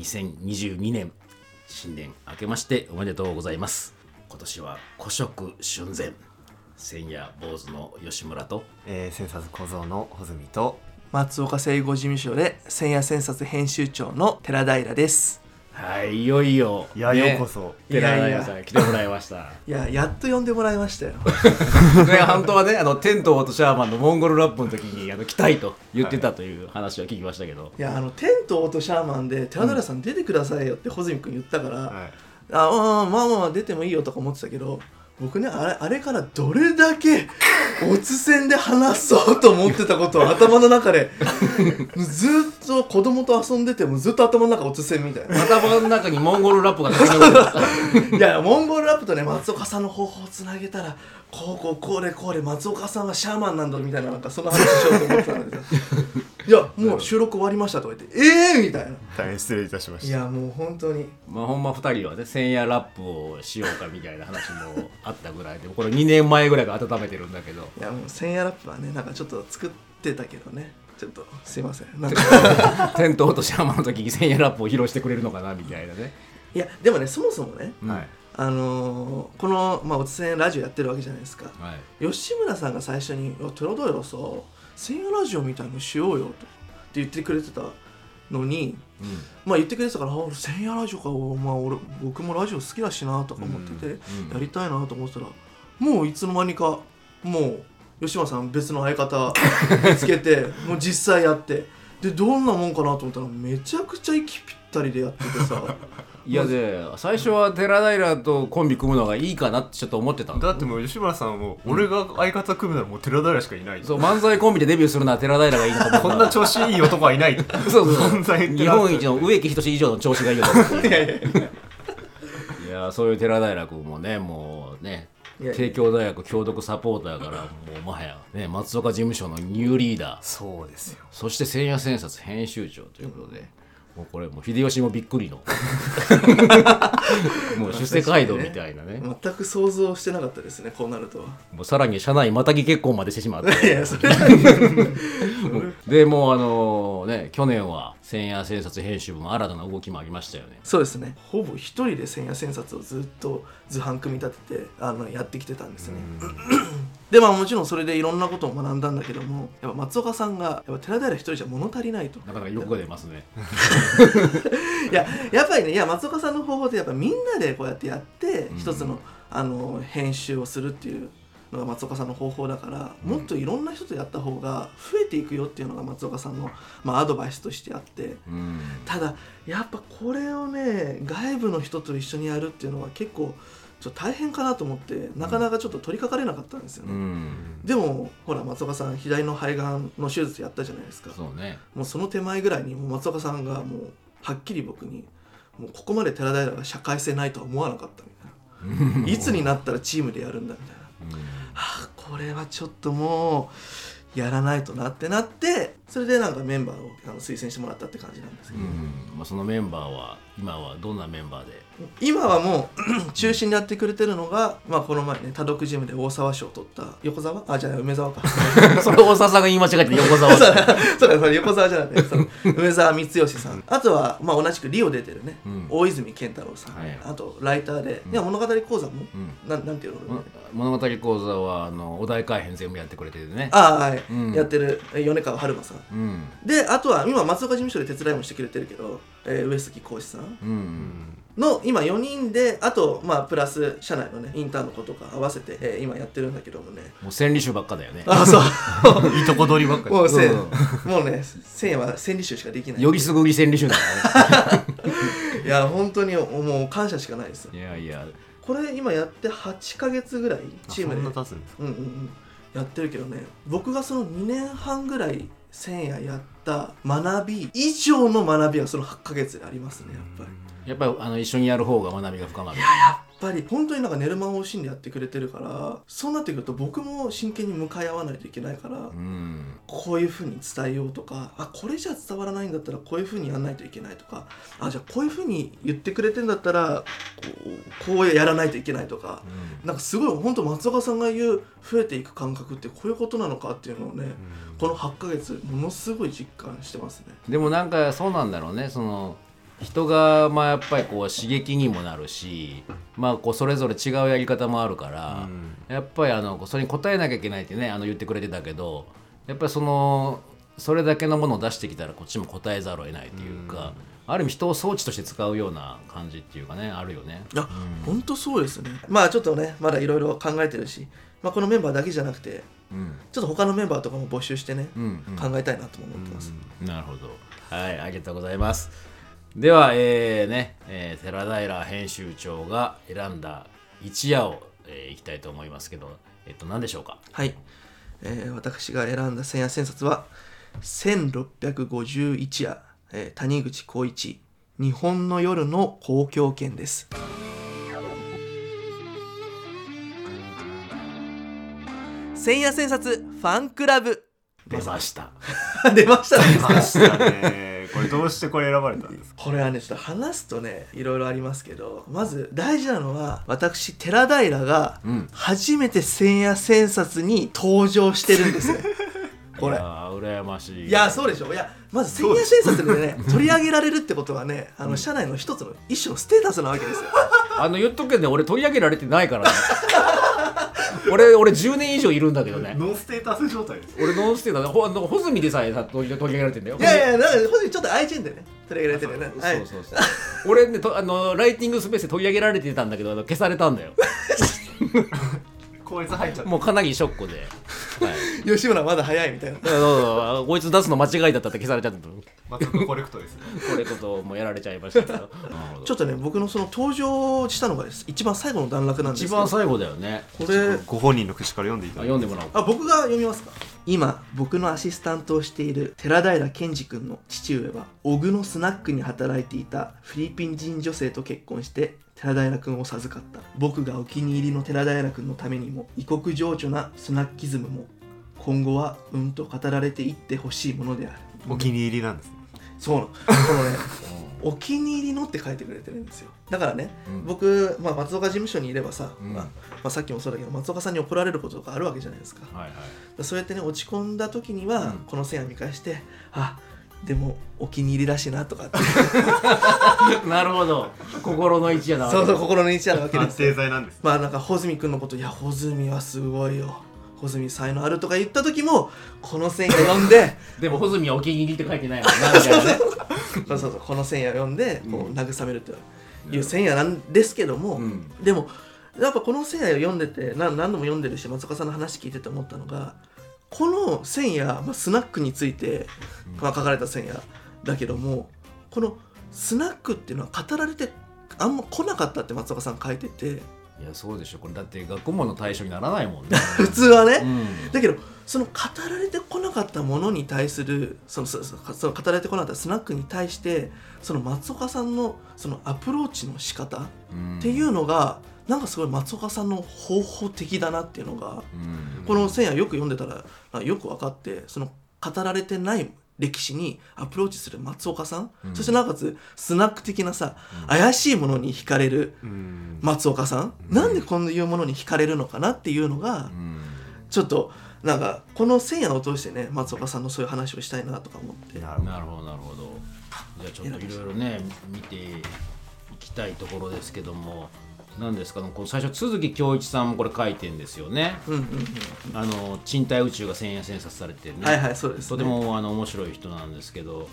2022年新年明けましておめでとうございます。今年は古色春前千夜坊主の吉村とえー、千冊小僧の穂積と松岡聖護事務所で千夜千冊編集長の寺平です。はいいよいよ。いや、ねようこそ。寺いやいや。平さん来てもらいました。いややっと呼んでもらいましたよ。ね本当はねあのテントとシャーマンのモンゴルラップの時にあの来たいと言ってたという話は聞きましたけど、いやあのテントオートシャーマンで寺平さん出てくださいよって穂積君言ったから、はい。ああまあまあ出てもいいよとか思ってたけど僕ねあれあれからどれだけおつせんで話そうと思ってたことを頭の中でずっと子供と遊んでてもずっと頭の中おつせんみたいな。頭の中にモンゴルラップが立ち上っていやモンゴルラップとね松岡さんの方法をつなげたらこうこうこうでこうで松岡さんはシャーマンなんだみたいななんかその話しようと思ってたんだけどいやもう収録終わりましたとか言ってええー、みたいな。大変失礼いたしました。いやもう本当に。まあほんま2人はね千夜ラップをしようかみたいな話もあったぐらいでこれ2年前ぐらいから温めてるんだけど。いやもう千夜ラップはねなんかちょっと作ってたけどね。ちょっとすいません。なんか。テントとシャーマンの時に千夜ラップを披露してくれるのかなみたいなね、いやでもねそもそもねうん。はい。あのーこの、まあ、おつせんラジオやってるわけじゃないですか。はい。吉村さんが最初に「いや寺平さ千夜ラジオみたいのしようよ」とって言ってくれてたのにうん。まあ言ってくれてたから「あ俺千夜ラジオか、まあ、俺僕もラジオ好きだしな」とか思ってて、うんやりたいなと思ってたらもういつの間にかもう吉村さん別の相方見つけて もう実際やってでどんなもんかなと思ったらめちゃくちゃ息ぴったりでやっててさいやで最初は寺平とコンビ組むのがいいかなってちょっと思ってたんだってもう吉村さんも俺が相方組むならもう寺平しかいないそう漫才コンビでデビューするなら寺平がいいなと思こんな調子いい男はいない。そうそう。存在日本一の植木仁以上の調子がいいよと思っていやいや。そういう寺平君もねもうねいやいや。帝京大学共読サポーターやからもうもはや、ね、松岡事務所のニューリーダー。そうですよ。そして千夜千冊編集長ということで、もうこれもう秀吉もびっくりの。もう出世街道みたいなね。全く想像してなかったですねこうなるとは。もうさらに社内またぎ結婚までしてしまっいやいてやそれは。でもうあのね去年は千夜千冊編集部も新たな動きもありましたよね。そうですね。ほぼ一人で千夜千冊をずっと図版組み立ててあのやってきてたんですね。でまあもちろんそれでいろんなことを学んだんだけどもやっぱ松岡さんがやっぱ寺平一人じゃ物足りないと。なかなか欲が出ますね。いややっぱりねいや松岡さんの方法ってやっぱみんなでこうやってやってうん。一つのあの編集をするっていうのが松岡さんの方法だからもっといろんな人とやった方が増えていくよっていうのが松岡さんの、まあ、アドバイスとしてあって。うん。ただやっぱこれをね外部の人と一緒にやるっていうのは結構ちょっと大変かなと思ってなかなかちょっと取り掛かれなかったんですよね、うん。でもほら松岡さん左の肺がんの手術やったじゃないですか。そうね。もうその手前ぐらいにもう松岡さんがもうはっきり僕にもうここまで寺平が社会性ないとは思わなかったみたいな。いつになったらチームでやるんだみたいな。はあこれはちょっともうやらないとなってなってそれでなんかメンバーをあの推薦してもらったって感じなんですけど、うん。まあ、そのメンバーは今はどんなメンバーで今はもう中心でやってくれてるのが、まあ、この前ね多読ジムで大沢賞を取った横澤あじゃあ梅沢か。それ大沢さんが言い間違えて横澤 そうだそれ横澤じゃなくてその梅沢光義さん。あとは、まあ、同じくリオ出てるね、うん。大泉健太郎さん、はい。あとライターで、うん。いや物語講座も、うん。なんなんていうの、も物語講座はあのお題改編全部やってくれてるね。ああはい、うん。やってるえ米川春馬さん。であとは今松岡事務所で手伝いもしてくれてるけど、えー上杉浩志さんうんの今4人であとまあプラス社内のねインターンの子とか合わせて、えー今やってるんだけどもね。もう千里集ばっかだよね。あそう。いいとこ取りばっかり。もうせ、うん。もうね千円は千里集しかできない。よぎすぐり千里集だからね。いや本当にもう感謝しかないですよ。いやいや。これ今やって8ヶ月ぐらいチームで。うんうんうん。やってるけどね僕がその2年半ぐらい千夜やった学び以上の学びはその8ヶ月でありますねやっぱり。やっぱりあの一緒にやる方が学びが深まる。やっぱり本当になんか寝る間を惜しんでやってくれてるからそうなってくると僕も真剣に向かい合わないといけないから、うん。こういうふうに伝えようとかあこれじゃ伝わらないんだったらこういうふうにやらないといけないとかあじゃあこういうふうに言ってくれてんだったらこうこうやらないといけないとかなんかすごい本当松岡さんが言う増えていく感覚ってこういうことなのかっていうのをね、この8ヶ月ものすごい実感してますね。でもなんかそうなんだろうね。その人がまあやっぱりこう刺激にもなるしまあこうそれぞれ違うやり方もあるから、うん。やっぱりあのそれに応えなきゃいけないってねあの言ってくれてたけどやっぱりそのそれだけのものを出してきたらこっちも応えざるを得ないというか、ある意味人を装置として使うような感じっていうかねあるよね。いや、本当そうですね。まあちょっとねまだいろいろ考えてるし、まあ、このメンバーだけじゃなくてうん。ちょっと他のメンバーとかも募集してね、うんうん。考えたいなとも思ってます、なるほど。はい、ありがとうございます。では、えー、ね、えー、寺平編集長が選んだ一夜を、えー、いきたいと思いますけど、えっと、何でしょうか？はい、えー私が選んだ千夜千冊は1651夜、えー谷口浩一日本の夜の公共圏です。千夜千冊ファンクラブ。出ました。出ましたね。出ましたねこれどうしてこれ選ばれたんですか？これはねちょっと話すとねいろいろありますけどまず大事なのは私寺平がうん。初めて千夜千冊に登場してるんですね これ。羨ましい。いやそうでしょ。いやまず千夜千冊でね 取り上げられるってことはねあの社内の一つの一種のステータスなわけですよ。あの、言っとくけどね、俺取り上げられてないからね。俺、俺10年以上いるんだけどね。ノンステータス状態です俺ノンステータス、ほ、あの穂積でさえさ取り取り上げられてんだよ。いやいやなんかほんとにちょっと iGen でね取り上げられてるねはいそうそうそう。俺ねと、あの、ライティングスペースで取り上げられてたんだけど、消されたんだよ。こいつ入っちゃったもうかなりショックで。はい。吉村まだ早いみたいな。こいつ出すの間違いだったって消されちゃった。全くコレクトですね。これこともうやられちゃいましたけど。ちょっとね僕のその登場したのがです一番最後の段落なんですけど。一番最後だよね。これご本人の口から読んでいたあだいて。読んでもらおう。あ僕が読みますか。今僕のアシスタントをしている寺平健二君の父上は小具のスナックに働いていたフィリピン人女性と結婚して寺平君を授かった。僕がお気に入りの寺平君のためにも異国情緒なスナッキズムも今後はうんと語られていってほしいものである。お気に入りなんですね。そうこのねお気に入りのって書いてくれてるんですよ。だからね、うん。僕、まあ、松岡事務所にいればさ、うん。まあまあ、さっきもそうだけど松岡さんに怒られることとかあるわけじゃないですか。はいはい。そうやってね落ち込んだ時には、うん。この線を見返してあでもお気に入りだしなとかって。なるほど。心の一夜なわけそうそう心の一夜なわけ安です。よ定剤なんですまあなんか穂積君のこと「いや穂積はすごいよ穂積才能ある」とか言った時もこの線を読んででも穂積はお気に入りって書いてないもんなみたいなねそうそうそうこの線を読んでこう慰めるという線やなんですけども、うんでもやっぱこの線やを読んでて何何度も読んでるし松岡さんの話聞いてて思ったのがこの線や、まあ、スナックについて、まあ、書かれた線やだけどもこのスナックっていうのは語られてあんま来なかったって松岡さん書いてていやそうでしょ。これだって学問の対象にならないもんね。普通はね、うん。だけどその語られてこなかったものに対するそのその語られてこなかったスナックに対してその松岡さんのそのアプローチの仕方うん。っていうのがなんかすごい松岡さんの方法的だなっていうのがうん。この「千夜」よく読んでたらあよく分かってその語られてない歴史にアプローチする松岡さん、うん。そしてなおかつスナック的なさ、怪しいものに惹かれるうん。松岡さん、うん。なんでこういうものに惹かれるのかなっていうのが、うん。ちょっとなんかこの「千夜」を通してね松岡さんのそういう話をしたいなとか思って。なるほど。なるほど。なるほど。じゃあちょっといろいろね見ていきたいところですけども何ですか？ねこう最初都築恭一さんもこれ書いてんですよね。うんうんあの賃貸宇宙が千円千冊されてるね、うんはいはいそうです、ね、とてもあの面白い人なんですけど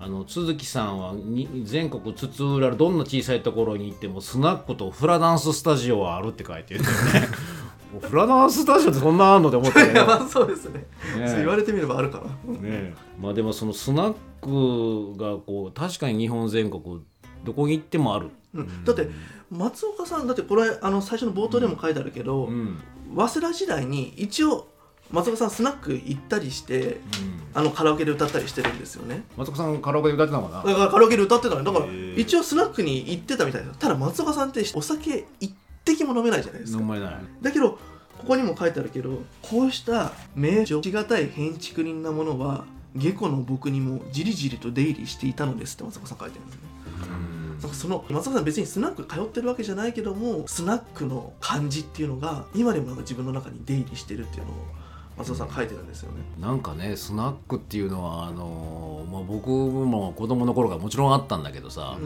あの都築さんはに全国津々浦々どんな小さいところに行ってもスナックとフラダンススタジオはあるって書いてるんだよね。フラダンススタジオってそんなあんの？って思ったけいやどまあそうですね。ね言われてみればあるかなねまあでもそのスナックがこう確かに日本全国どこに行ってもある、うん、だって松岡さんだってこれあの最初の冒頭でも書いてあるけど、うん。早稲田時代に一応松岡さんスナック行ったりしてあのカラオケで歌ったりしてるんですよね。松岡さんカラオケで歌ってたのかな？だからカラオケで歌ってたの。よだから一応スナックに行ってたみたいです。ただ松岡さんってお酒一滴も飲めないじゃないですか。飲めない。だけどここにも書いてあるけどこうした名所しがたい変築林なものは下戸の僕にもじりじりと出入りしていたのですって松岡さん書いてるんですよねなんかその松岡さん別にスナック通ってるわけじゃないけどもスナックの感じっていうのが今でもなんか自分の中に出入りしてるっていうのを松尾さん書いてるんですよね。なんかねスナックっていうのはあのーまあ、僕も子供の頃からもちろんあったんだけどさ、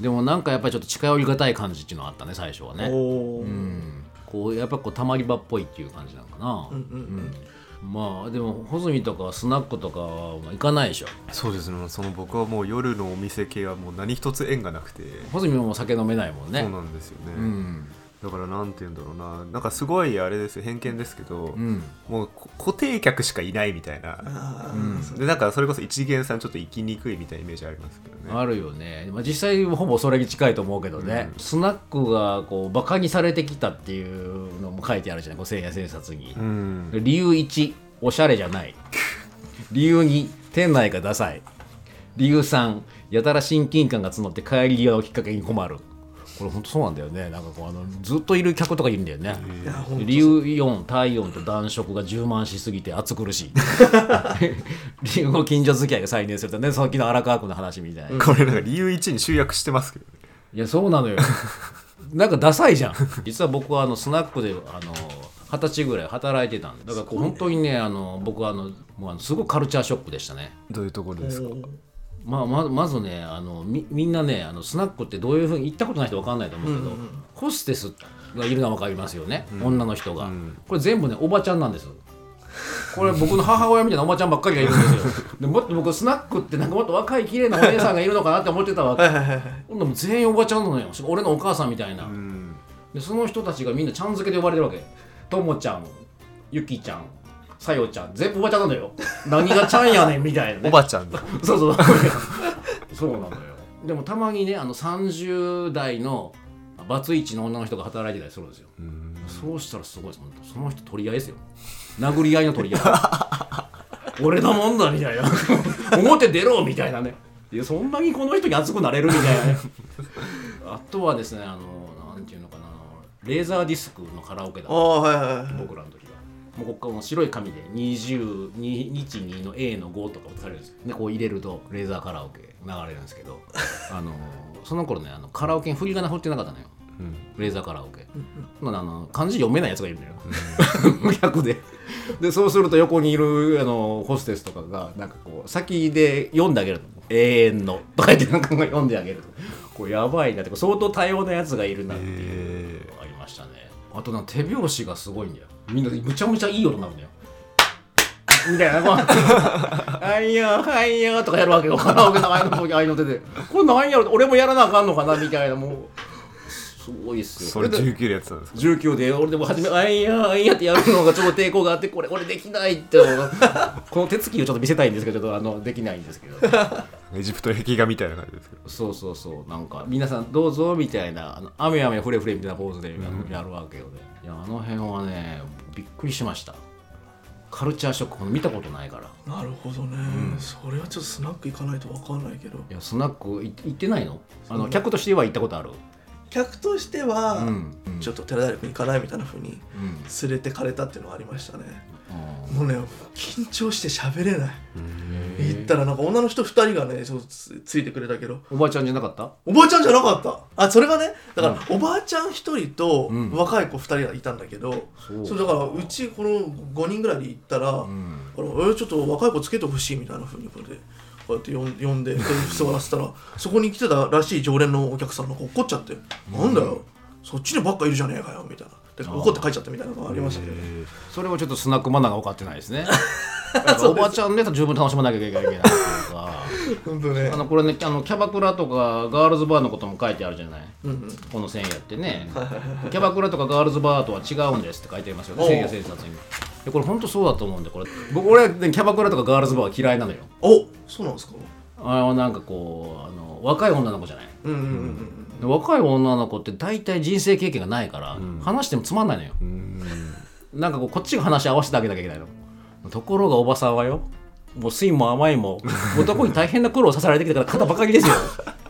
でもなんかやっぱりちょっと近寄りがたい感じっていうのはあったね最初はね。うん、こうやっぱこうたまり場っぽいっていう感じなのかな、うん。うんまあでも穂積とかスナックとかはまあ行かないでしょ。そうですね。その僕はもう夜のお店系はもう何一つ縁がなくて、穂積もお酒飲めないもんね。そうなんですよね、うんだからなんて言うんだろうな。なんかすごいあれですよ。偏見ですけど、うん。もうこ固定客しかいないみたいな。あうん。ーでなんかそれこそ一元さんちょっと行きにくいみたいなイメージありますけどねあるよね、まあ、実際ほぼそれに近いと思うけどね、うん。スナックがこうバカにされてきたっていうのも書いてあるじゃない。こう千夜千冊に、うん。理由1おしゃれじゃない。理由2店内がダサい。理由3やたら親近感が募って帰り際をきっかけに困るこれ本当そうなんだよね。なんかこうあのずっといる客とかいるんだよね、理由4体温と暖色が充満しすぎて暑苦しい。理由5近所付き合いが再燃するとねさっきの荒川区の話みたいな、これなんか理由1に集約してますけどね。いやそうなのよ。なんかダサいじゃん。実は僕はあのスナックであの二十歳ぐらい働いてたんでだからこう本当にねあの僕はあのもうあのすごいカルチャーショックでしたね。どういうところですか？まあ、ままずねあのみみんなねあのスナックってどういうふうに行ったことない人分かんないと思うけど、ホステスがいるのは分かりますよね、女の人が、ん。これ全部ねおばちゃんなんです。これ僕の母親みたいなおばちゃんばっかりがいるんですよ。でもっと僕スナックってなんかもっと若い綺麗なお姉さんがいるのかなって思ってたわけ。でもう全員おばちゃんなのよ。俺のお母さんみたいな、うん。でその人たちがみんなちゃん付けで呼ばれてるわけ。ともちゃんゆきちゃんさよちゃん。全部おばちゃんなのよ。何がちゃんやねんみたいなね。おばちゃん。だ そうそう。そうなのよ。でもたまにねあの30代のバツイチの女の人が働いてたりするんですよ。うん。そうしたらすごいです。その人取り合いですよ。殴り合いの取り合い。俺のもんだみたいな。表出ろみたいなね。いやそんなにこの人に熱くなれるみたいなね。あとはですねあのなんていうのかな。レーザーディスクのカラオケだああはいはいはい僕らの時。はもうここからもう白い紙で22の A の5とかをされるんですよ。でこう入れるとレーザーカラオケ流れるんですけど あのその頃ねあのカラオケに振り仮名振ってなかったのよ。うん。レーザーカラオケ、まあ、あの漢字読めないやつがいるんだよ、無役で。でそうすると横にいるあのホステスとかがなんかこう先で読んであげる「永遠の」とか言ってなんか読んであげるこうやばいなって相当多様なやつがいるなっていうえありましたね。あとな手拍子がすごいんだよみんなむちゃむちゃいい音になるんだよ。みたいな。こう「はいよはいよ」とかやるわけよ。カラオケの間の時合いの手で。これなんやろ？俺もやらなあかんのかな？みたいな。もうすごいっすよ。それで19でやってたんですか？19で俺でも初め「あいやあいや」ってやるのがちょっと抵抗があってこれ俺できないって この手つきをちょっと見せたいんですけどちょっとあのできないんですけど。エジプト壁画みたいな感じですけど。そうそうそう。なんか皆さんどうぞみたいなあの雨雨フレフレみたいなポーズでやるわけよね、いやあの辺はねびっくりしました。カルチャーショック見たことないから。なるほどね、それはちょっとスナック行かないと分かんないけど。いやスナックい行ってないの？あの客としては行ったことある客としては、ちょっと寺田力行かないみたいなふうにうん。連れてかれたっていうのはありましたね。あもうね緊張して喋れない。ー。行ったらなんか女の人2人がねそうつついてくれたけど。おばあちゃんじゃなかった？おばあちゃんじゃなかった。あそれがねだから、おばあちゃん1人とうん。若い子2人がいたんだけど、そう。そうだからうちこの5人ぐらいで行ったら、うん。あのえーちょっと若い子つけてほしいみたいなふうにこれでこうやって呼ん呼んでで座らせたらそこに来てたらしい常連のお客さんが怒っちゃって「なんだよそっちにばっかいるじゃねえかよ」みたいな。で怒って帰っちゃったみたいなのがありましたけど。ねそれはちょっとスナックマナーが分かってないですね おばあちゃんで十分楽しまなきゃいけないっていうか本当ね。あのこれねあのキャバクラとかガールズバーのことも書いてあるじゃない。うんうん。この千夜ってね。キャバクラとかガールズバーとは違うんですって書いてありますよね。おう。千夜生活にでこれ本当そうだと思うんでこれ。僕俺ねキャバクラとかガールズバーは嫌いなのよ。おそうなんですか？あのなんかこうあの若い女の子じゃない。うんうんうんで若い女の子って大体人生経験がないから、話してもつまんないのよ。うん。なんかこうこっちが話合わせてあげなきゃいけないの。ところがおばさんはよもう酸いも甘いも 男に大変な苦労させられてきたから肩ばかりですよ。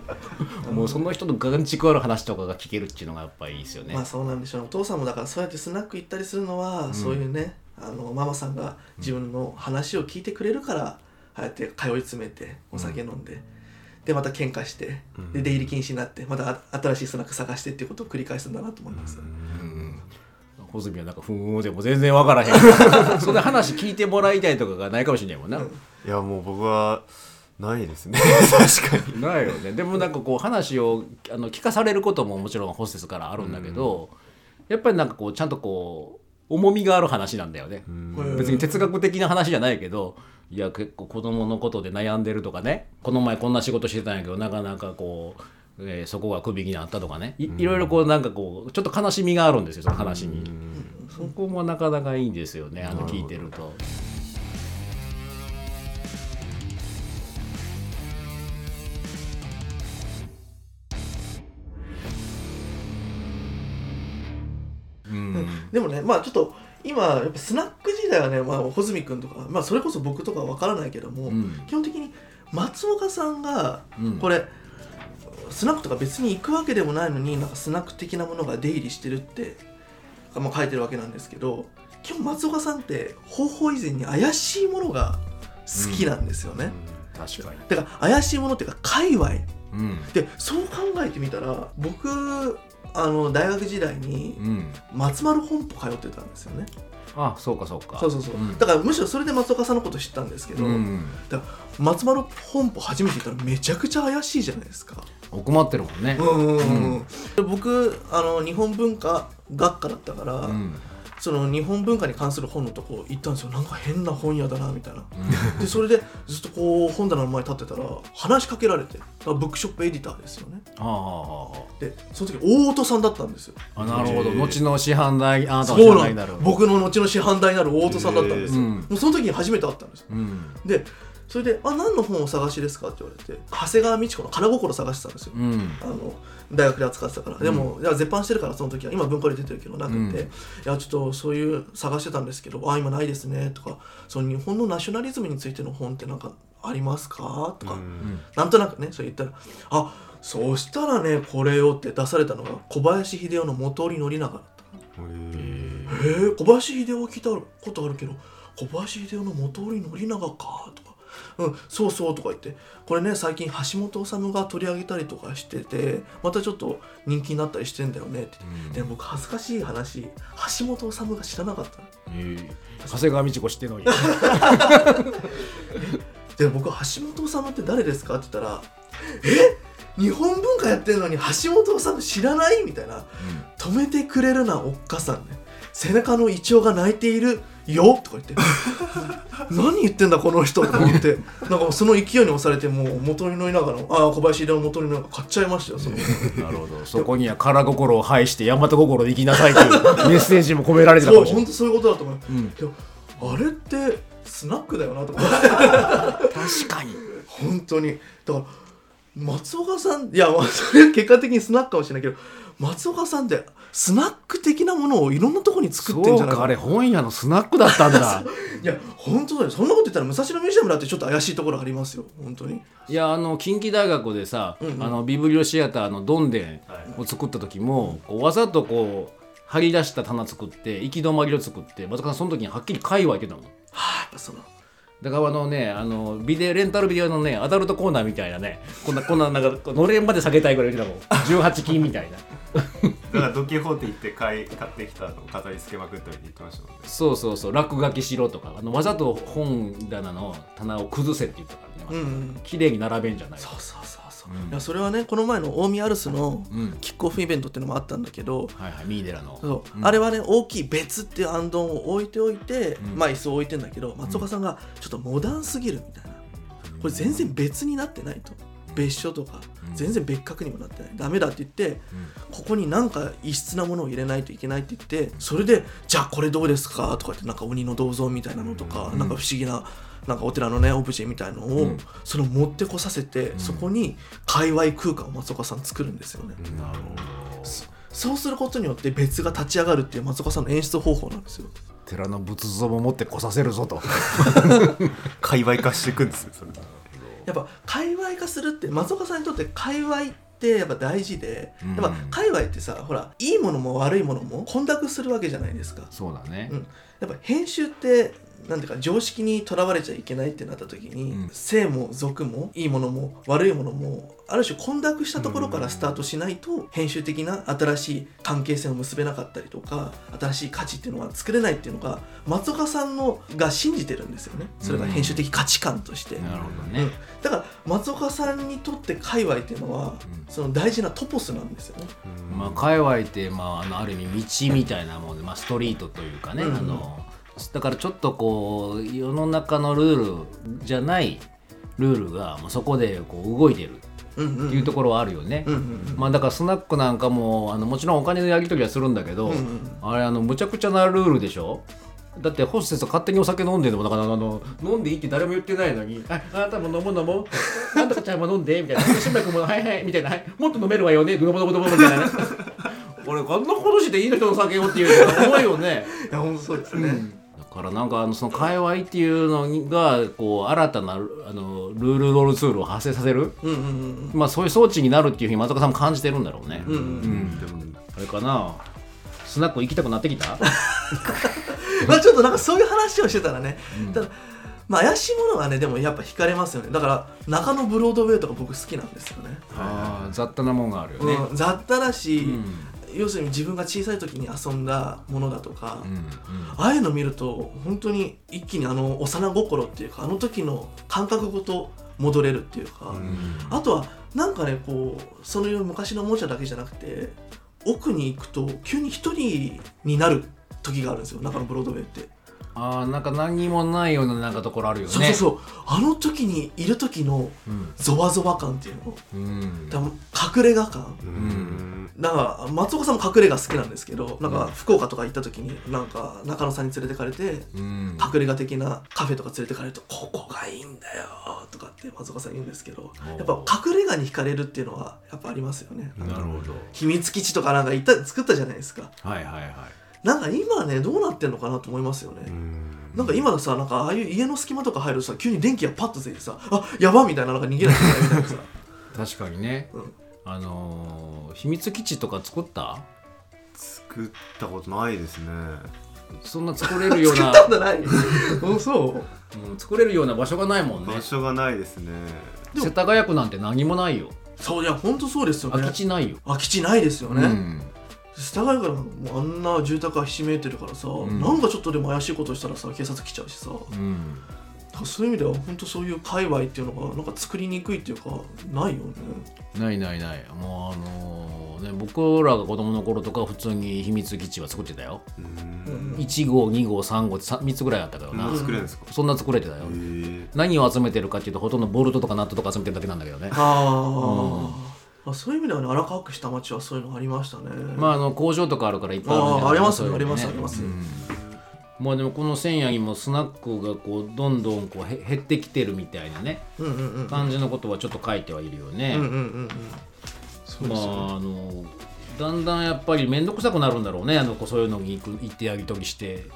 もうその人の眼蓄ある話とかが聞けるっていうのがやっぱりいいですよね、まあそうなんでしょう。お父さんもだからそうやってスナック行ったりするのは、そういうねあのママさんが自分の話を聞いてくれるから、ああやって通い詰めてお酒飲んで、でまた喧嘩してで出入り禁止になってまたあ新しいスナック探してっていうことを繰り返すんだなと思います、うん。穂積はなんかふーんでも全然わからへん。そんな話聞いてもらいたいとかがないかもしれないもんな、いやもう僕はないですね。確かに。ないよね。でもなんかこう話をあの聞かされることももちろんホステスからあるんだけど、やっぱりなんかこうちゃんとこう重みがある話なんだよね、うん。別に哲学的な話じゃないけどいや結構子供のことで悩んでるとかね。この前こんな仕事してたんやけどなかなかこう、えーそこが首になったとかね。いいろいろこうなんかこうちょっと悲しみがあるんですよその話に、そこもなかなかいいんですよねあの聞いてると。でもねまあちょっと今やっぱスナック時代はね、まあ、穂積君とか、まあ、それこそ僕とかわからないけども、うん。基本的に松岡さんがうん。これ、スナックとか別に行くわけでもないのになんかスナック的なものが出入りしてるって、まあ、書いてるわけなんですけど基本松岡さんって方法以前に怪しいものが好きなんですよね、確かに、だから怪しいものっていうか界隈。うん。でそう考えてみたら僕あの大学時代にうん、松丸本舗通ってたんですよね。あそうかそうか。そうそうそう、ん。だからむしろそれで松岡さんのこと知ったんですけど、うん、だから松丸本舗初めて行ったらめちゃくちゃ怪しいじゃないですか。困ってるもんね。うんうんうん。うん。で僕あの日本文化学科だったから、うんその日本文化に関する本のとこ行ったんですよ。なんか変な本屋だなみたいな。うん。でそれでずっとこう本棚の前に立ってたら話しかけられてあブックショップエディターですよね。ああ。でその時大音さんだったんですよ。ああなるほど。後の師範代あなたの師そうなん範代になる。僕の後の師範代になる大音さんだったんですよ、うんもうその時に初めて会ったんです。ようん。でそれで「あ何の本をお探しですか?」って言われて長谷川美智子の「金心」探してたんですよ、うん。あの大学で扱ってたから、でもいや絶版してるからその時は今文庫で出てるけどなくて、うん。いやちょっとそういう探してたんですけど「あ今ないですね」とか「その日本のナショナリズムについての本ってなんかありますか?」とか、うん。なんとなくねそれ言ったら「あそうしたらねこれよ」って出されたのが小林秀夫の元織宣長だった。へへえ小林秀夫聞いたことあるけど小林秀夫の元織宣長か？とかうんそうそうとか言って。これね最近橋本治が取り上げたりとかしててまたちょっと人気になったりしてんだよねって、うん。で僕恥ずかしい話橋本治が知らなかったの。ええ。長谷川美智子知ってんのに。で僕橋本治って誰ですかって言ったらえ？日本文化やってるのに橋本治知らない？みたいな。止めてくれるなおっかさんね。背中のイチョウが泣いているよ？とか言って。何言ってんだこの人と思って。なんかその勢いに押されてもう元に乗りながらああ小林秀夫の元に乗りながら買っちゃいましたよその。なるほど。そこには空心を排して大和心で生きなさいというメッセージも込められてたかもしれない。本当そういうことだと思う、うん。あれってスナックだよなと思って確かに。本当に。だから松岡さんいやまあそれは結果的にスナックかもしれないけど松岡さんってスナック的なものをいろんなところに作ってんじゃないそうかあれ本屋のスナックだったんだ。いや本当だよ。そんなこと言ったら武蔵野ミュージアムだってちょっと怪しいところありますよ。本当に。いやあの近畿大学でさ、うんうん。あのビブリオシアターのどんでんを作った時も、こうわざとこう張り出した棚作って行き止まりを作って松岡さんその時にはっきり界隈って言ったもんはあやっぱその。だからあのねあのビデレンタルビデオのねアダルトコーナーみたいなねこんなこんななんかのれんまで下げたいぐらい言ってたもん。18金みたいなだからドキホーテ行って買い買ってきたのを飾り付けまくったりって言ってましたもんね。そうそうそう。落書きしろとかあのわざと本棚の棚を崩せって言ったからね、うんうん。綺麗に並べんじゃない。そうそうそうそう、うん。いやそれはねこの前の大宮アルスのうん。キックオフイベントっていうのもあったんだけど、はいはいミーデラの。そう。うん。あれはね大きい別っていう暗丼を置いておいて、うん。まあ椅子を置いてんだけど松岡さんがちょっとモダンすぎるみたいな。これ全然別になってないと別所とかうん。全然別格にもなってない。ダメだって言ってここになんか異質なものを入れないといけないって言ってそれでじゃあこれどうですかとか言ってなんか鬼の銅像みたいなのとか、うん。なんか不思議ななんかお寺のねオブジェみたいのを、うん。それを持ってこさせて、んそこに界隈空間を松岡さん作るんですよね、うんなるほど。そうすることによって別が立ち上がるっていう松岡さんの演出方法なんですよ。寺の仏像も持ってこさせるぞと。界隈化していくんですよそれやっぱ界隈化するって松岡さんにとって界隈ってやっぱ大事で、うん。やっぱ界隈ってさほらいいものも悪いものも混濁するわけじゃないですか。そうだね、うん。やっぱ編集ってなんていうか常識にとらわれちゃいけないってなった時に、うん。性も俗もいいものも悪いものもある種混濁したところからスタートしないと編集的な新しい関係性を結べなかったりとか新しい価値っていうのは作れないっていうのが松岡さんのが信じてるんですよね。それが編集的価値観として、なるほどうん。ね、だから松岡さんにとって界隈っていうのは、うん。その大事なトポスなんですよね。まあ、界隈って、まあ、あのある意味道みたいなもんで、まあ、ストリートというかね、うん。あのだからちょっとこう世の中のルールじゃないルールがもうそこでこう動いてるっていうところはあるよね。うんうんうんまあ、だからスナックなんかもあのもちろんお金のやり取りはするんだけど、うんうんあれあのむちゃくちゃなルールでしょだってホステス勝手にお酒飲んでるのもだからあの飲んでいいって誰も言ってないのに「ああなたも飲もう飲もうあんたちゃんも飲んで」みたいな「志村君もはいはい」みたいなはい「もっと飲めるわよね」ドボドボドボみたいな俺こんなことしていいの人の酒をっていうの思うよねいや本当そうですね、だからなんかあのその界隈っていうのがこう新たなあのルールロールツールを発生させる。うんうんうんまあそういう装置になるっていうふうに松岡さんも感じてるんだろうね、うんうんうん。あれかな。スナック行きたくなってきた？まあちょっとなんかそういう話をしてたらね、うんただまあ怪しいものはねでもやっぱ惹かれますよね。だから中野ブロードウェイとか僕好きなんですよね、ああ雑多なもんがあるよね、うん、雑多だし、うん要するに自分が小さい時に遊んだものだとか、うんああいうの見ると本当に一気にあの幼心っていうかあの時の感覚ごと戻れるっていうか、うん。あとはなんかねこうそういう昔のおもちゃだけじゃなくて奥に行くと急に一人になる時があるんですよ。中のブロードウェイって、ああなんか何にもないようななんかところあるよね。そうそうそう。あの時にいる時のうん。ゾワゾワ感っていうの。うん。多分隠れ家感。ううん。んなんか松岡さんも隠れ家好きなんですけどなんか福岡とか行った時になんか中野さんに連れてかれてうん。隠れ家的なカフェとか連れてかれると「ここがいいんだよ」とかって松岡さん言うんですけどやっぱ隠れ家に惹かれるっていうのはやっぱありますよね。なるほど。秘密基地とかなんか行った作ったじゃないですか。はいはいはいなんか今ねどうなってんのかなと思いますよね、なんか今さなんかああいう家の隙間とか入るとさ急に電気がパッとついてさあやばみたいななんか逃げなきゃいけないみたいなさ。確かにね、うん。あのー秘密基地とか作った？作ったことないですね。そんな作れるよう作なったことない。う んそう。うん作れるような場所がないもんね。場所がないですね。世田谷区なんて何もないよ。そういや本当そうですよね。空き地ないよ、空き地ないですよね、うん世田谷からもうあんな住宅がひしめいてるからさ、ん。なんかちょっとでも怪しいことしたらさ警察来ちゃうしさ。だかうんらそういう意味では本当そういう界隈っていうのがなんか作りにくいっていうかないよね。ないないない。もうあのーね僕らが子供の頃とか普通に秘密基地は作ってたよ。うん。1号2号3号って 3, つぐらいあったけどな、作れるんですか？そんな作れてたよ、何を集めてるかっていうとほとんどボルトとかナットとか集めてるだけなんだけどね。あー、まあそういう意味ではね荒川区下町はそういうのありましたね。まああの工場とかあるからいっぱいあるんじゃないあーありますね。ありますありますうん。まあでもこの千夜にもスナックがこうどんどんこうへ減ってきてるみたいなね。うんうんうん感じのことはちょっと書いてはいるよね、うんうんうんうん。そうまああのだんだんやっぱり面倒くさくなるんだろうね。あのこうそういうのに行く行ってやり取りして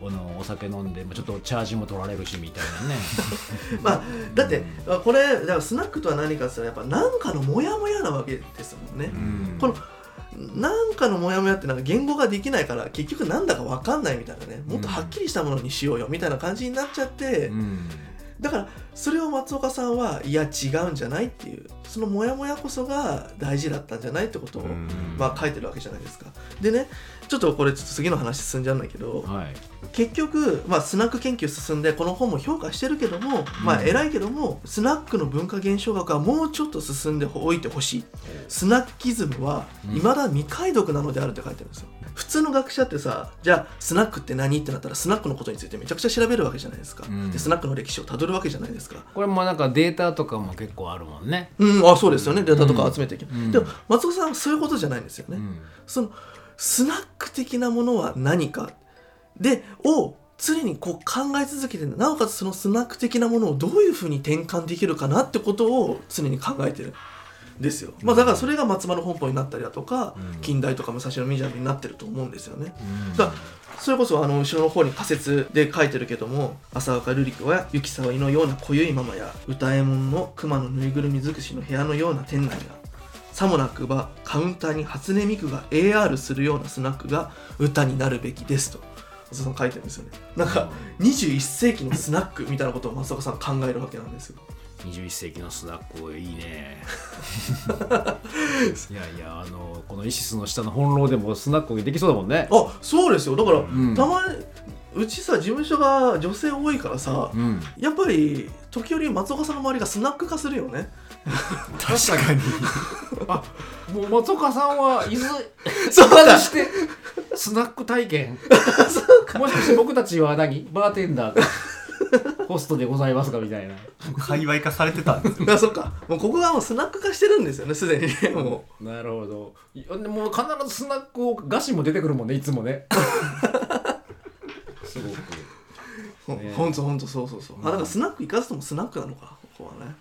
おあのお酒飲んでまあちょっとチャージも取られるしみたいなね。まあだってあこれだからスナックとは何かってやっぱ何かのモヤモヤなわけですもんね、うん。このなんかのモヤモヤってなんか言語ができないから結局なんだか分かんないみたいなね。もっとはっきりしたものにしようよみたいな感じになっちゃって、うん。だからそれを松岡さんはいや違うんじゃないっていうそのモヤモヤこそが大事だったんじゃないってことを、うん。まあ、書いてるわけじゃないですか。でねちょっとこれちょっと次の話進んじゃうんだけど、はい。結局、まあ、スナック研究進んでこの本も評価してるけども、まあうん。偉いけどもスナックの文化現象学はもうちょっと進んでおいてほしい。スナッキズムはうん。未だ未解読なのであるって書いてるんですよ。普通の学者ってさじゃあスナックって何ってなったらスナックのことについてめちゃくちゃ調べるわけじゃないですか、うん。でスナックの歴史をたどるわけじゃないですか。これもなんかデータとかも結構あるもんね、うん。あそうですよね。データとか集めていけ、うん。でも松岡さんはそういうことじゃないんですよね、うん。そのスナック的なものは何か？でを常にこう考え続けてなおかつそのスナック的なものをどういうふうに転換できるかなってことを常に考えてる。んですよ、まあ、だからそれが松丸本舗になったりだとか、うん。近代とか武蔵野ミュージアムになってると思うんですよね。うん。だそれこそあの後ろの方に仮説で書いてるけども浅岡瑠璃子や雪沢のような濃ゆいママや歌右衛門の熊のぬいぐるみ尽くしの部屋のような店内がさもなくばカウンターに初音ミクが AR するようなスナックが歌になるべきですと。松岡さん書いてるんですよね。なんか21世紀のスナックみたいなことを松岡さん考えるわけなんですよ。21世紀のスナックいいね。いやいやあのこのイシスの下の本楼でもスナックできそうだもんね。あそうですよ。だから、ん。たまにうちさ事務所が女性多いからさ、うん。やっぱり時折松岡さんの周りがスナック化するよね確かに。あもう松岡さんは伊豆 そうだ。してスナック体験。もしかして僕たちは何？バーテンダーがホストでございますかみたいな。界隈化されてたんですよ。あそっか。もうここがもうスナック化してるんですよねすでにねもなるほど。いやでも必ずスナックを菓子も出てくるもんねいつもね。すごく。うほんねほんとほんとそうそうそう、あだからスナック行かずともスナックなのかここはね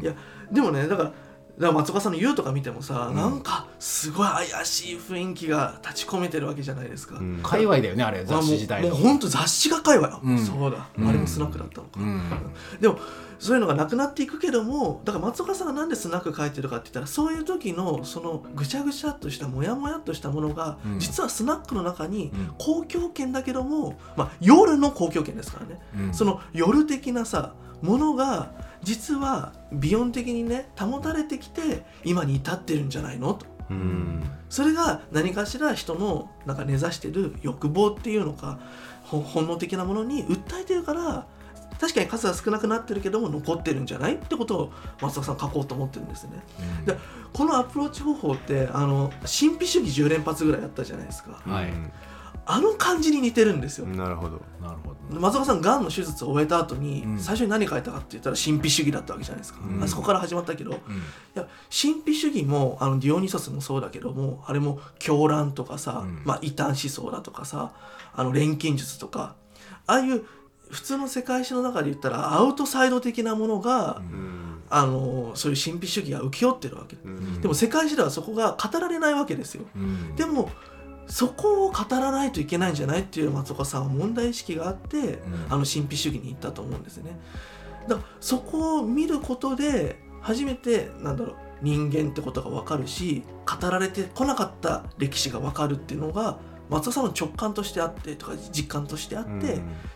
いやでもねだからだから松岡さんの言うとか見てもさ、なんかすごい怪しい雰囲気が立ち込めてるわけじゃないですか、うん。界隈だよねあれ雑誌自体のもうもうほんと雑誌が界隈、うん。そうだ、うんあれもスナックだったのか、うん。でもそういうのがなくなっていくけどもだから松岡さんがなんでスナック書いてるかって言ったらそういう時のそのぐちゃぐちゃっとしたモヤモヤっとしたものが、うん。実はスナックの中にうん。公共圏だけども、まあ、夜の公共圏ですからね、うん。その夜的なさものが実は美音的にね保たれてきて今に至ってるんじゃないのと。うん。それが何かしら人のなんか根ざしてる欲望っていうのかほ本能的なものに訴えてるから確かに数は少なくなってるけども残ってるんじゃない？ってことを松坂さん書こうと思ってるんですね。でこのアプローチ方法ってあの神秘主義10連発ぐらいやったじゃないですか。はい。あの感じに似てるんですよ。うん。なるほど。なるほど。松岡さんがんの手術を終えた後に、うん。最初に何書いたかって言ったら神秘主義だったわけじゃないですか、うん。あそこから始まったけど。いうん。や神秘主義もあのディオニソスもそうだけどもあれも狂乱とかさ、うん。まあ、異端思想だとかさあの錬金術とかああいう普通の世界史の中で言ったらアウトサイド的なものが、うん。あのそういう神秘主義が請け負ってるわけ、うん。でも世界史ではそこが語られないわけですよ。うん。でもそこを語らないといけないんじゃないっていう松岡さんは問題意識があって、うん。あの神秘主義に行ったと思うんですね。だからそこを見ることで初めてなんだろう人間ってことが分かるし語られてこなかった歴史が分かるっていうのが松岡さんの直感としてあってとか実感としてあって、うん。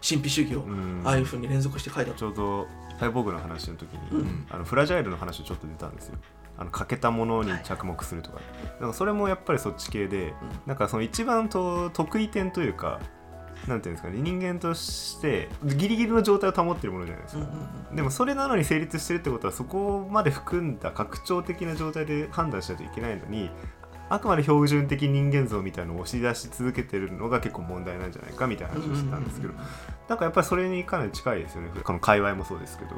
神秘主義をうん。ああいうふうに連続して書いたちょうどサイボーグの話の時に、うん。あのフラジャイルの話ちょっと出たんですよ。あの欠けたものに着目するとか,、なんかそれもやっぱりそっち系で、なんかその一番と得意点というかなんていうんですかね人間としてギリギリの状態を保っているものじゃないですか、うんうんうん。でもそれなのに成立してるってことはそこまで含んだ拡張的な状態で判断しないといけないのにあくまで標準的人間像みたいなのを押し出し続けてるのが結構問題なんじゃないかみたいな話をしてたんですけど、なんかやっぱりそれにかなり近いですよねこの界隈もそうですけど、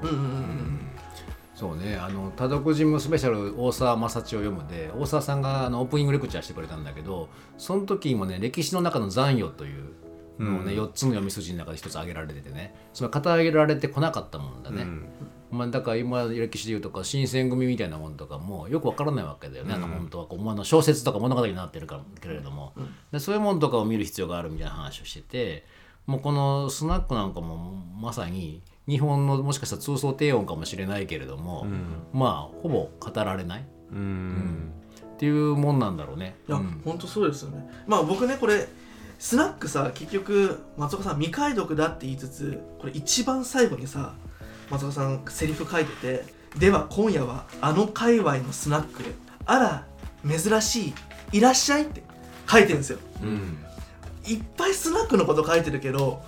そうね。あの「多読人ムスペシャル大沢正知を読むで」大沢さんがあのオープニングレクチャーしてくれたんだけどその時もね歴史の中の残余というのをね、うん。4つの読み筋の中で1つ挙げられててね。その語られてこなかったもんだね、うんまあ、だから今歴史でいうとか新選組みたいなものとかもよくわからないわけだよね、あのうん本当はこうあの小説とか物語になってるからけれども、でそういうものとかを見る必要があるみたいな話をしててもうこのスナックなんかもまさに日本のもしかしたら通奏低音かもしれないけれども、まあほぼ語られない。うん。っていうもんなんだろうね。いや、うん。本当そうですよね。まあ僕ねこれスナックさ結局松岡さん未解読だって言いつつこれ一番最後にさ松岡さんセリフ書いてて「では今夜はあの界隈のスナックであら珍しいいらっしゃい」って書いてるんですよ。うん。いっぱいスナックのこと書いてるけど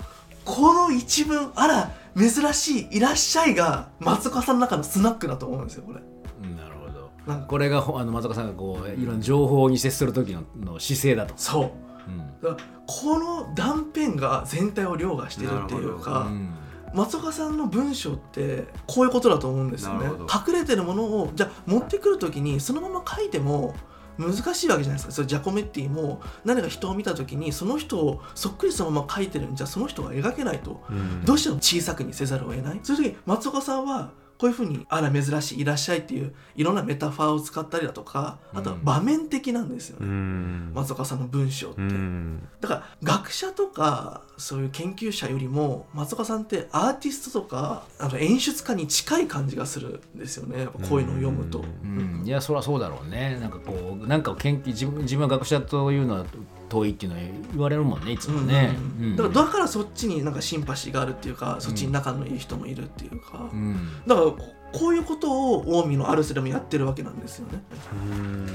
この一文「あら珍しいいらっしゃい」が松岡さんの中のスナックだと思うんですよこれ。うんなるほど。なんか。これがほあの松岡さんがこういろんな情報に接する時のの姿勢だと。そう。うん。だからこの断片が全体を凌駕してるっていうなか、うん松岡さんの文章ってこういうことだと思うんですよね。隠れてるものをじゃあ持ってくる時にそのまま書いても難しいわけじゃないですか。それジャコメッティも何か人を見た時にその人をそっくりそのまま書いてるんじゃその人が描けないと。うん。どうしても小さくにせざるを得ない。そういう時松岡さんはこういうふうに「あら珍しいいらっしゃい」っていういろんなメタファーを使ったりだとかあとは場面的なんですようね、ん。松岡さんの文章って。うん。だから学者とかそういう研究者よりも松岡さんってアーティストとかあの演出家に近い感じがするんですよね。やっぱこういうのを読むと。ううん、いやそりゃそうだろうね。なんかこうなんかを研究自分自分は学者というのは遠いっていうのは言われるもんねいつもね、うんうんだからだからそっちになんかシンパシーがあるっていうかそっちに仲のいい人もいるっていうか、うん。だからここういうことを近江のアルセでもやってるわけなんですよね。うん。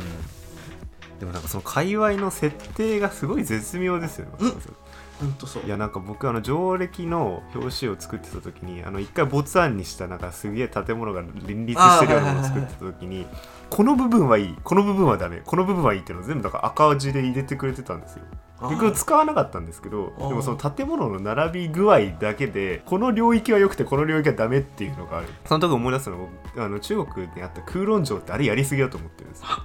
でもなんかその界隈の設定がすごい絶妙ですよね、うんほんとそう。いやなんか僕あの上歴の表紙を作ってた時にあの一回没案にしたなんかすげえ建物が林立してるようなものを作ってた時にこの部分はいいこの部分はダメこの部分はいいっていうのを全部だから赤字で入れてくれてたんですよ。結局使わなかったんですけどでもその建物の並び具合だけでこの領域は良くてこの領域はダメっていうのがある。その時思い出すのがあの中国にあった空論城ってあれやりすぎだと思ってるんですよ。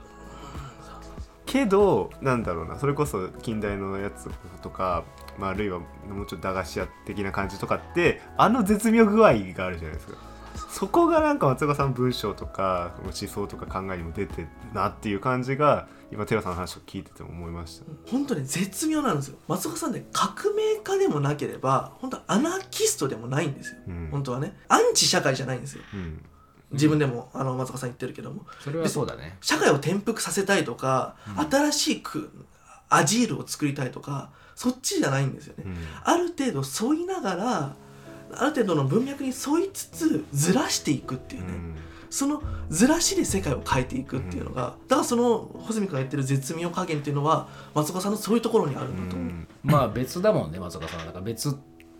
けどなんだろうなそれこそ近代のやつとか、まあ、あるいはもうちょっと駄菓子屋的な感じとかってあの絶妙具合があるじゃないですか。そこがなんか松岡さん文章とか思想とか考えにも出てるなっていう感じが今寺さんの話を聞いてても思いました。本当に絶妙なんですよ。松岡さんね革命家でもなければ本当アナーキストでもないんですよ、うん。本当はね。アンチ社会じゃないんですよ。うん。自分でも、あの松岡さん言ってるけども。それはそうだね。社会を転覆させたいとか、新しくアジールを作りたいとかそっちじゃないんですよね、うん。ある程度沿いながらある程度の文脈に沿いつつずらしていくっていうね、そのずらしで世界を変えていくっていうのが、だからその穂積君が言ってる絶妙加減っていうのは松岡さんのそういうところにあるんだと思う、まあ別だもんね松岡さんは。だから別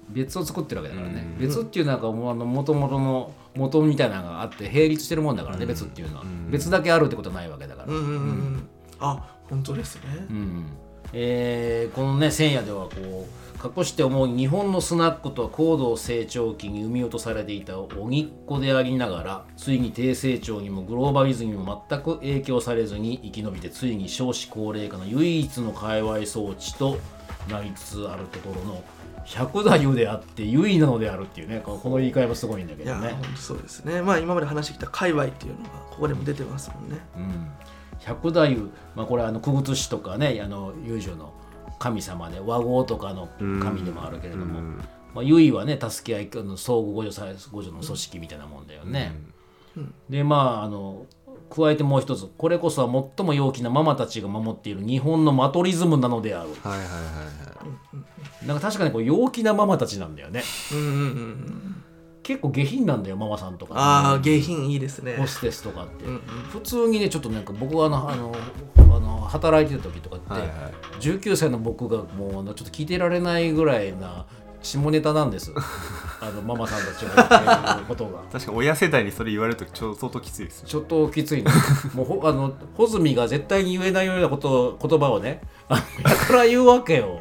別を作ってるわけだからね、うん。別っていうのはなんかもうあの元々の元みたいなのがあって並立してるもんだからね、うん。別っていうのは、うん別だけあるってことはないわけだから、うんうんうん。うん。あ本当ですね、うんえーこのね千夜ではこう隠して思う日本のスナックとは高度成長期に生み落とされていた荻っ子でありながらついに低成長にもグローバリズムにも全く影響されずに生き延びてついに少子高齢化の唯一の界隈装置となりつつあるところの百太夫であって唯一なのであるっていうねこの言い換えもすごいんだけどね。そうですねまあ今まで話してきた界隈っていうのがここでも出てますもんねうん、百太夫、まあ、これはあの久々師とかねあの遊女の神様で和合とかの神でもあるけれども、うん。まあ、結はね助け合いあの相互互助さ互助の組織みたいなもんだよね。でまああの加えてもう一つこれこそは最も陽気なママたちが守っている日本のマトリズムなのである。はいはいはいはい。なんか確かにこう陽気なママたちなんだよね。うんうんうんうん結構下品なんだよママさんとか、ああ下品いいですね。ホステスとかって、うんうん。普通にねちょっとなんか僕はあのあのあの働いてた時とかって、はいはい。19歳の僕がもうちょっと聞いてられないぐらいな下ネタなんです あのママさんたちが言ってることが。確かに親世代にそれ言われるとちょ相当きついですね。ちょっときついのもうほあの穂積が絶対に言えないようなこと言葉をねあのやたら言うわけよ。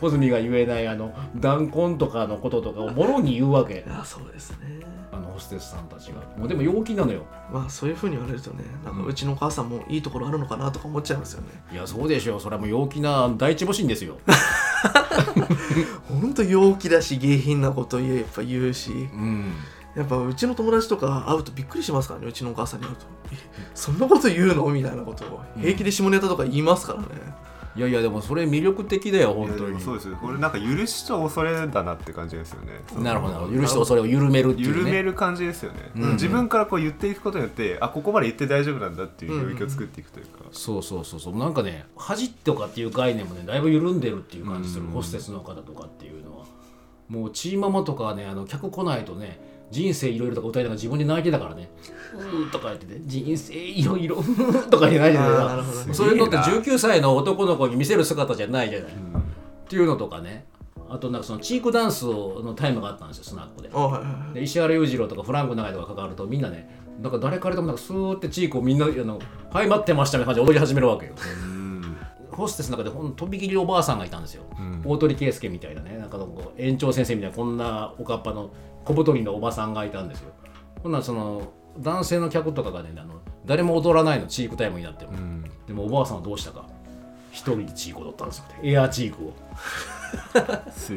穂積が言えないあの弾痕とかのこととかをもろに言うわけ。いやそうですね。あのホステスさんたちが。もうでも陽気なのよ。まあそういうふうに言われるとねなんかうちのお母さんもいいところあるのかなとか思っちゃいますよね。いやそうでしょう。それはもう陽気な第一母神ですよ。ほんと陽気だし下品なこと言えやっぱ言うし。うん。やっぱうちの友達とか会うとびっくりしますからね。うちのお母さんに会うと。えそんなこと言うの？みたいなことを。平気で下ネタとか言いますからね、いやいやでもそれ魅力的だよ本当に。もそうですよ。これなんか許しと恐れだなって感じですよね。なるほど。なるほど許してそれを緩めるっていうね。緩める感じですよね、うん。自分からこう言っていくことによってあここまで言って大丈夫なんだっていう領域を作っていくというか、そうそうそうそう。なんかね恥とかっていう概念もねだいぶ緩んでるっていう感じする、うん。ホステスの方とかっていうのはもうチーママとかはねあの客来ないとね人生いろいろとか歌いながら自分で泣いてたからね「うーん」とか言ってて「人生いろいろ」とか言ってなるほどね。そういうのってすげえな19歳の男の子に見せる姿じゃないじゃない、っうんていうのとかね。あとなんかそのチークダンスをのタイムがあったんですよスナックで。あはいはいはい。で石原裕次郎とかフランク長井とか関わるとみんなねなんか誰からでもなんかスーってチークをみんなあの「はい待ってました」みたいな感じで踊り始めるわけよ。うんホステスの中でほんとびきりおばあさんがいたんですよ、うん。大鳥圭介みたいなね。なんかこう園長先生みたいなこんなおかっぱの小太りのおばさんがいたんですよ。ほんならその男性の客とかがねあの誰も踊らないのチークタイムになっても、うん。でもおばあさんはどうしたか。一人でチーク踊ったんですよ。エアーチークを。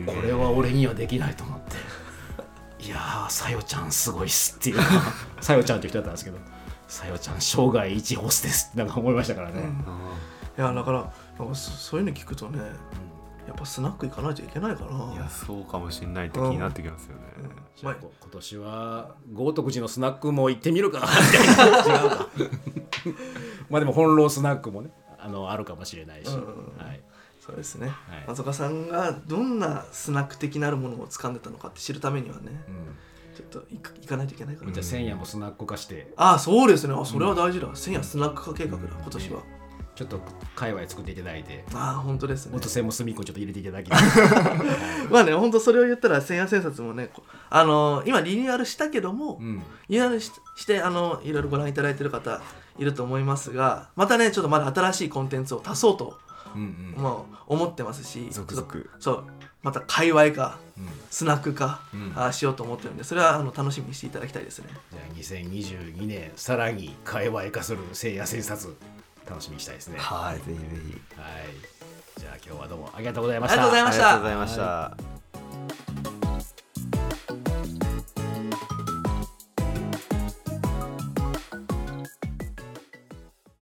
これは俺にはできないと思って。いやーさよちゃんすごいっすっていう。か さよちゃんって人だったんですけど。さよちゃん生涯一ホステスってなんか思いましたからね、いやだからなんかそそういうの聞くとねやっぱスナック行かないといけないかな。いやそうかもしれないって気になってきますよね、じゃあこ今年は豪徳寺のスナックも行ってみるかみたいな。違うかまあでも本浪スナックもねあのあるかもしれないし、うんはい、そうですね、い。松岡さんがどんなスナック的なるものを掴んでたのかって知るためにはねうちょっと行か行かないといけないから。ん、じゃあ千夜もスナック化して。ああそうですね。あそれは大事だ、千夜スナック化計画だ今年は、ちょっと界隈作っていただいて。ああ本当ですね。元線も隅っこちょっと入れていただき。まあね本当それを言ったら千夜千冊もねこあの今リニューアルしたけども、うん。リニューアルししてあのいろいろご覧いただいてる方いると思いますがまたねちょっとまだ新しいコンテンツを足そうと、うんうん。もう思ってますし続々。そうまた界隈化うん。スナック化、うん。あしようと思ってるんでそれはあの楽しみにしていただきたいですね。じゃあ2022年さらに界隈化する聖夜千冊楽しみにしたいですね。はい、ぜひぜひ。はい。じゃあ今日はどうもありがとうございました。ありがとうございました。ありがとうございました。